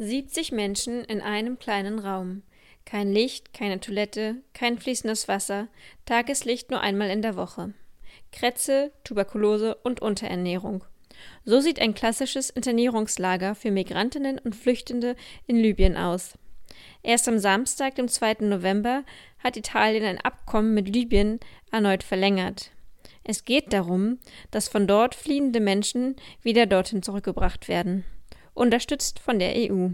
70 Menschen in einem kleinen Raum. Kein Licht, keine Toilette, kein fließendes Wasser, Tageslicht nur einmal in der Woche. Krätze, Tuberkulose und Unterernährung. So sieht ein klassisches Internierungslager für Migrantinnen und Flüchtende in Libyen aus. Erst am Samstag, dem 2. November, hat Italien ein Abkommen mit Libyen erneut verlängert. Es geht darum, dass von dort fliehende Menschen wieder dorthin zurückgebracht werden unterstützt von der EU.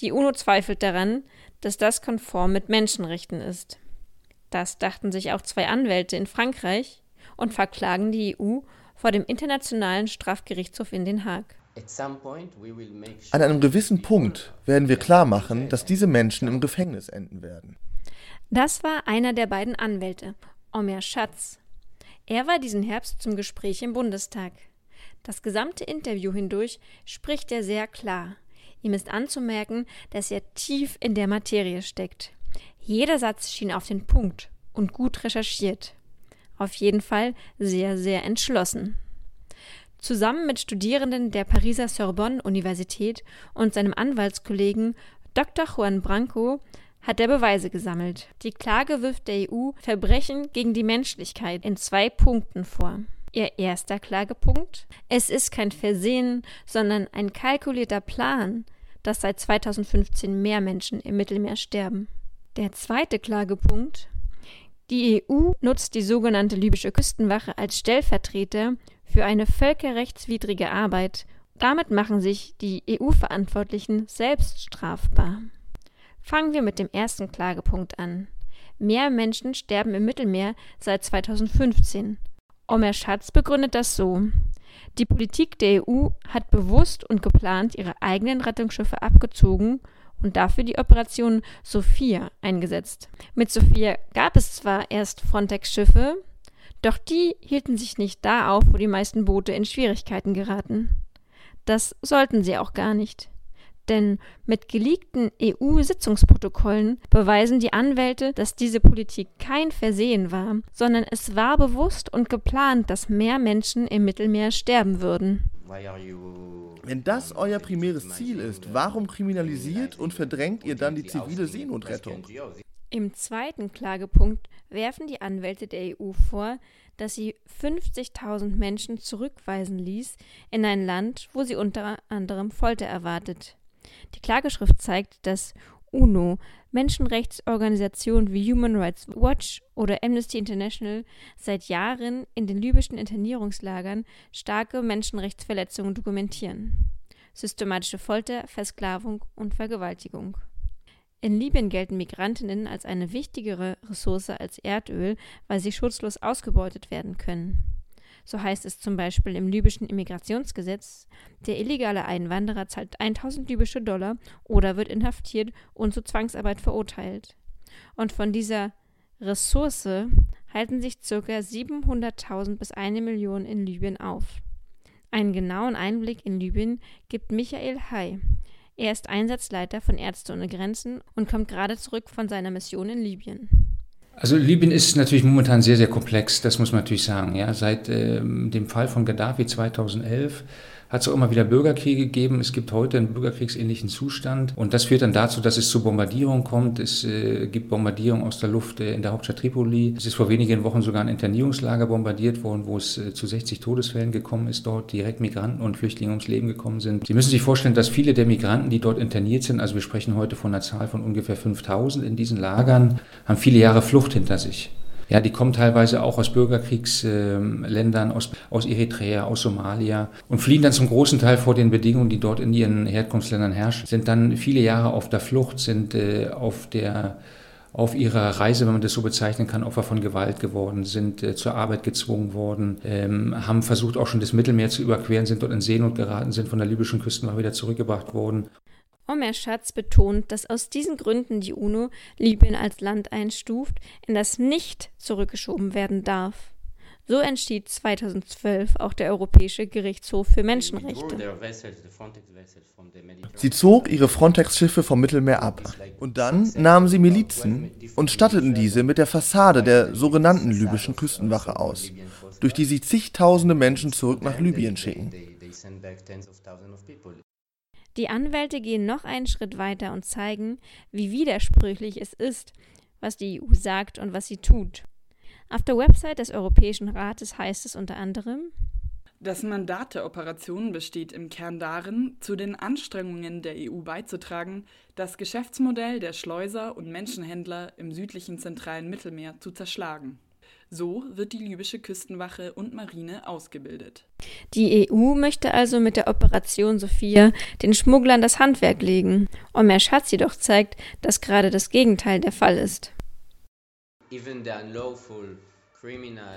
Die UNO zweifelt daran, dass das konform mit Menschenrechten ist. Das dachten sich auch zwei Anwälte in Frankreich und verklagen die EU vor dem Internationalen Strafgerichtshof in Den Haag. An einem gewissen Punkt werden wir klar machen, dass diese Menschen im Gefängnis enden werden. Das war einer der beiden Anwälte, Omer Schatz. Er war diesen Herbst zum Gespräch im Bundestag. Das gesamte Interview hindurch spricht er sehr klar. Ihm ist anzumerken, dass er tief in der Materie steckt. Jeder Satz schien auf den Punkt und gut recherchiert. Auf jeden Fall sehr, sehr entschlossen. Zusammen mit Studierenden der Pariser Sorbonne-Universität und seinem Anwaltskollegen Dr. Juan Branco hat er Beweise gesammelt. Die Klage wirft der EU Verbrechen gegen die Menschlichkeit in zwei Punkten vor. Ihr erster Klagepunkt? Es ist kein Versehen, sondern ein kalkulierter Plan, dass seit 2015 mehr Menschen im Mittelmeer sterben. Der zweite Klagepunkt? Die EU nutzt die sogenannte libysche Küstenwache als Stellvertreter für eine völkerrechtswidrige Arbeit. Damit machen sich die EU-Verantwortlichen selbst strafbar. Fangen wir mit dem ersten Klagepunkt an. Mehr Menschen sterben im Mittelmeer seit 2015. Omer Schatz begründet das so. Die Politik der EU hat bewusst und geplant ihre eigenen Rettungsschiffe abgezogen und dafür die Operation Sophia eingesetzt. Mit Sophia gab es zwar erst Frontex-Schiffe, doch die hielten sich nicht da auf, wo die meisten Boote in Schwierigkeiten geraten. Das sollten sie auch gar nicht. Denn mit geleakten EU-Sitzungsprotokollen beweisen die Anwälte, dass diese Politik kein Versehen war, sondern es war bewusst und geplant, dass mehr Menschen im Mittelmeer sterben würden. Wenn das euer primäres Ziel ist, warum kriminalisiert und verdrängt ihr dann die zivile Seenotrettung? Im zweiten Klagepunkt werfen die Anwälte der EU vor, dass sie 50.000 Menschen zurückweisen ließ in ein Land, wo sie unter anderem Folter erwartet. Die Klageschrift zeigt, dass UNO, Menschenrechtsorganisationen wie Human Rights Watch oder Amnesty International seit Jahren in den libyschen Internierungslagern starke Menschenrechtsverletzungen dokumentieren. Systematische Folter, Versklavung und Vergewaltigung. In Libyen gelten Migrantinnen als eine wichtigere Ressource als Erdöl, weil sie schutzlos ausgebeutet werden können. So heißt es zum Beispiel im libyschen Immigrationsgesetz, der illegale Einwanderer zahlt 1000 libysche Dollar oder wird inhaftiert und zur Zwangsarbeit verurteilt. Und von dieser Ressource halten sich ca. 700.000 bis eine Million in Libyen auf. Einen genauen Einblick in Libyen gibt Michael Hay. Er ist Einsatzleiter von Ärzte ohne Grenzen und kommt gerade zurück von seiner Mission in Libyen. Also Libyen ist natürlich momentan sehr, sehr komplex, das muss man natürlich sagen. Ja, seit ähm, dem Fall von Gaddafi 2011 hat es auch immer wieder Bürgerkriege gegeben. Es gibt heute einen bürgerkriegsähnlichen Zustand und das führt dann dazu, dass es zu Bombardierungen kommt. Es äh, gibt Bombardierungen aus der Luft äh, in der Hauptstadt Tripoli. Es ist vor wenigen Wochen sogar ein Internierungslager bombardiert worden, wo es äh, zu 60 Todesfällen gekommen ist, dort direkt Migranten und Flüchtlinge ums Leben gekommen sind. Sie müssen sich vorstellen, dass viele der Migranten, die dort interniert sind, also wir sprechen heute von einer Zahl von ungefähr 5000 in diesen Lagern, haben viele Jahre Flucht hinter sich. Ja, die kommen teilweise auch aus Bürgerkriegsländern, aus, aus Eritrea, aus Somalia und fliehen dann zum großen Teil vor den Bedingungen, die dort in ihren Herkunftsländern herrschen, sind dann viele Jahre auf der Flucht, sind äh, auf der auf ihrer Reise, wenn man das so bezeichnen kann, Opfer von Gewalt geworden, sind äh, zur Arbeit gezwungen worden, ähm, haben versucht auch schon das Mittelmeer zu überqueren, sind dort in Seenot geraten, sind von der libyschen Küste mal wieder zurückgebracht worden Omer Schatz betont, dass aus diesen Gründen die UNO Libyen als Land einstuft, in das nicht zurückgeschoben werden darf. So entschied 2012 auch der Europäische Gerichtshof für Menschenrechte. Sie zog ihre Frontex-Schiffe vom Mittelmeer ab. Und dann nahmen sie Milizen und statteten diese mit der Fassade der sogenannten libyschen Küstenwache aus, durch die sie zigtausende Menschen zurück nach Libyen schicken. Die Anwälte gehen noch einen Schritt weiter und zeigen, wie widersprüchlich es ist, was die EU sagt und was sie tut. Auf der Website des Europäischen Rates heißt es unter anderem, das Mandat der Operation besteht im Kern darin, zu den Anstrengungen der EU beizutragen, das Geschäftsmodell der Schleuser und Menschenhändler im südlichen zentralen Mittelmeer zu zerschlagen. So wird die libysche Küstenwache und Marine ausgebildet. Die EU möchte also mit der Operation Sophia den Schmugglern das Handwerk legen. Omer Schatz jedoch zeigt, dass gerade das Gegenteil der Fall ist.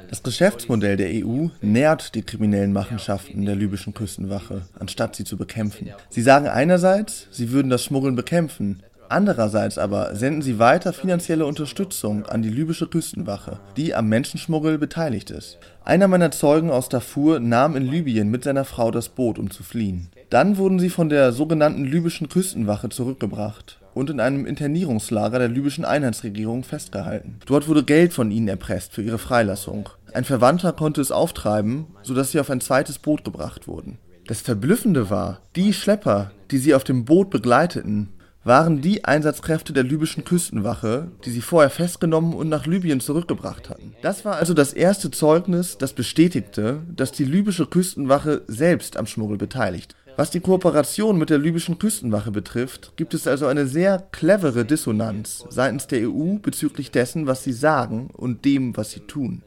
Das Geschäftsmodell der EU nährt die kriminellen Machenschaften der libyschen Küstenwache, anstatt sie zu bekämpfen. Sie sagen einerseits, sie würden das Schmuggeln bekämpfen, andererseits aber senden sie weiter finanzielle Unterstützung an die libysche Küstenwache, die am Menschenschmuggel beteiligt ist. Einer meiner Zeugen aus Darfur nahm in Libyen mit seiner Frau das Boot, um zu fliehen. Dann wurden sie von der sogenannten libyschen Küstenwache zurückgebracht und in einem Internierungslager der libyschen Einheitsregierung festgehalten. Dort wurde Geld von ihnen erpresst für ihre Freilassung. Ein Verwandter konnte es auftreiben, sodass sie auf ein zweites Boot gebracht wurden. Das Verblüffende war, die Schlepper, die sie auf dem Boot begleiteten, waren die Einsatzkräfte der libyschen Küstenwache, die sie vorher festgenommen und nach Libyen zurückgebracht hatten. Das war also das erste Zeugnis, das bestätigte, dass die libysche Küstenwache selbst am Schmuggel beteiligt was die Kooperation mit der libyschen Küstenwache betrifft, gibt es also eine sehr clevere Dissonanz seitens der EU bezüglich dessen, was sie sagen und dem, was sie tun.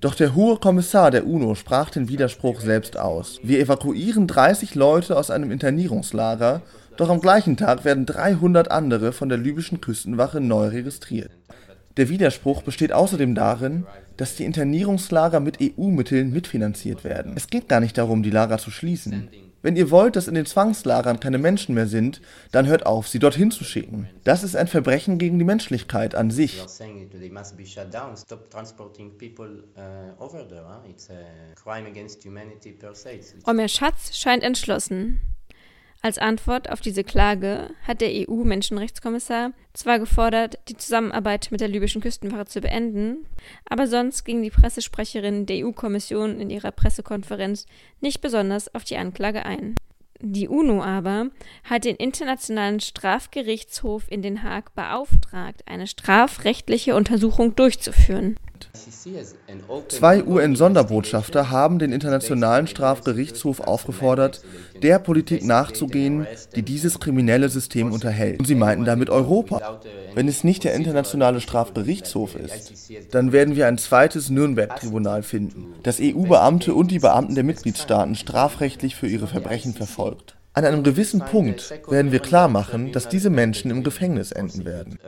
Doch der hohe Kommissar der UNO sprach den Widerspruch selbst aus. Wir evakuieren 30 Leute aus einem Internierungslager, doch am gleichen Tag werden 300 andere von der libyschen Küstenwache neu registriert. Der Widerspruch besteht außerdem darin, dass die Internierungslager mit EU-Mitteln mitfinanziert werden. Es geht gar nicht darum, die Lager zu schließen. Wenn ihr wollt, dass in den Zwangslagern keine Menschen mehr sind, dann hört auf, sie dorthin zu schicken. Das ist ein Verbrechen gegen die Menschlichkeit an sich. Omer Schatz scheint entschlossen. Als Antwort auf diese Klage hat der EU-Menschenrechtskommissar zwar gefordert, die Zusammenarbeit mit der libyschen Küstenwache zu beenden, aber sonst ging die Pressesprecherin der EU-Kommission in ihrer Pressekonferenz nicht besonders auf die Anklage ein. Die UNO aber hat den Internationalen Strafgerichtshof in Den Haag beauftragt, eine strafrechtliche Untersuchung durchzuführen. Zwei UN-Sonderbotschafter haben den Internationalen Strafgerichtshof aufgefordert, der Politik nachzugehen, die dieses kriminelle System unterhält. Und sie meinten damit Europa. Wenn es nicht der Internationale Strafgerichtshof ist, dann werden wir ein zweites Nürnberg-Tribunal finden, das EU-Beamte und die Beamten der Mitgliedstaaten strafrechtlich für ihre Verbrechen verfolgt. An einem gewissen Punkt werden wir klar machen, dass diese Menschen im Gefängnis enden werden.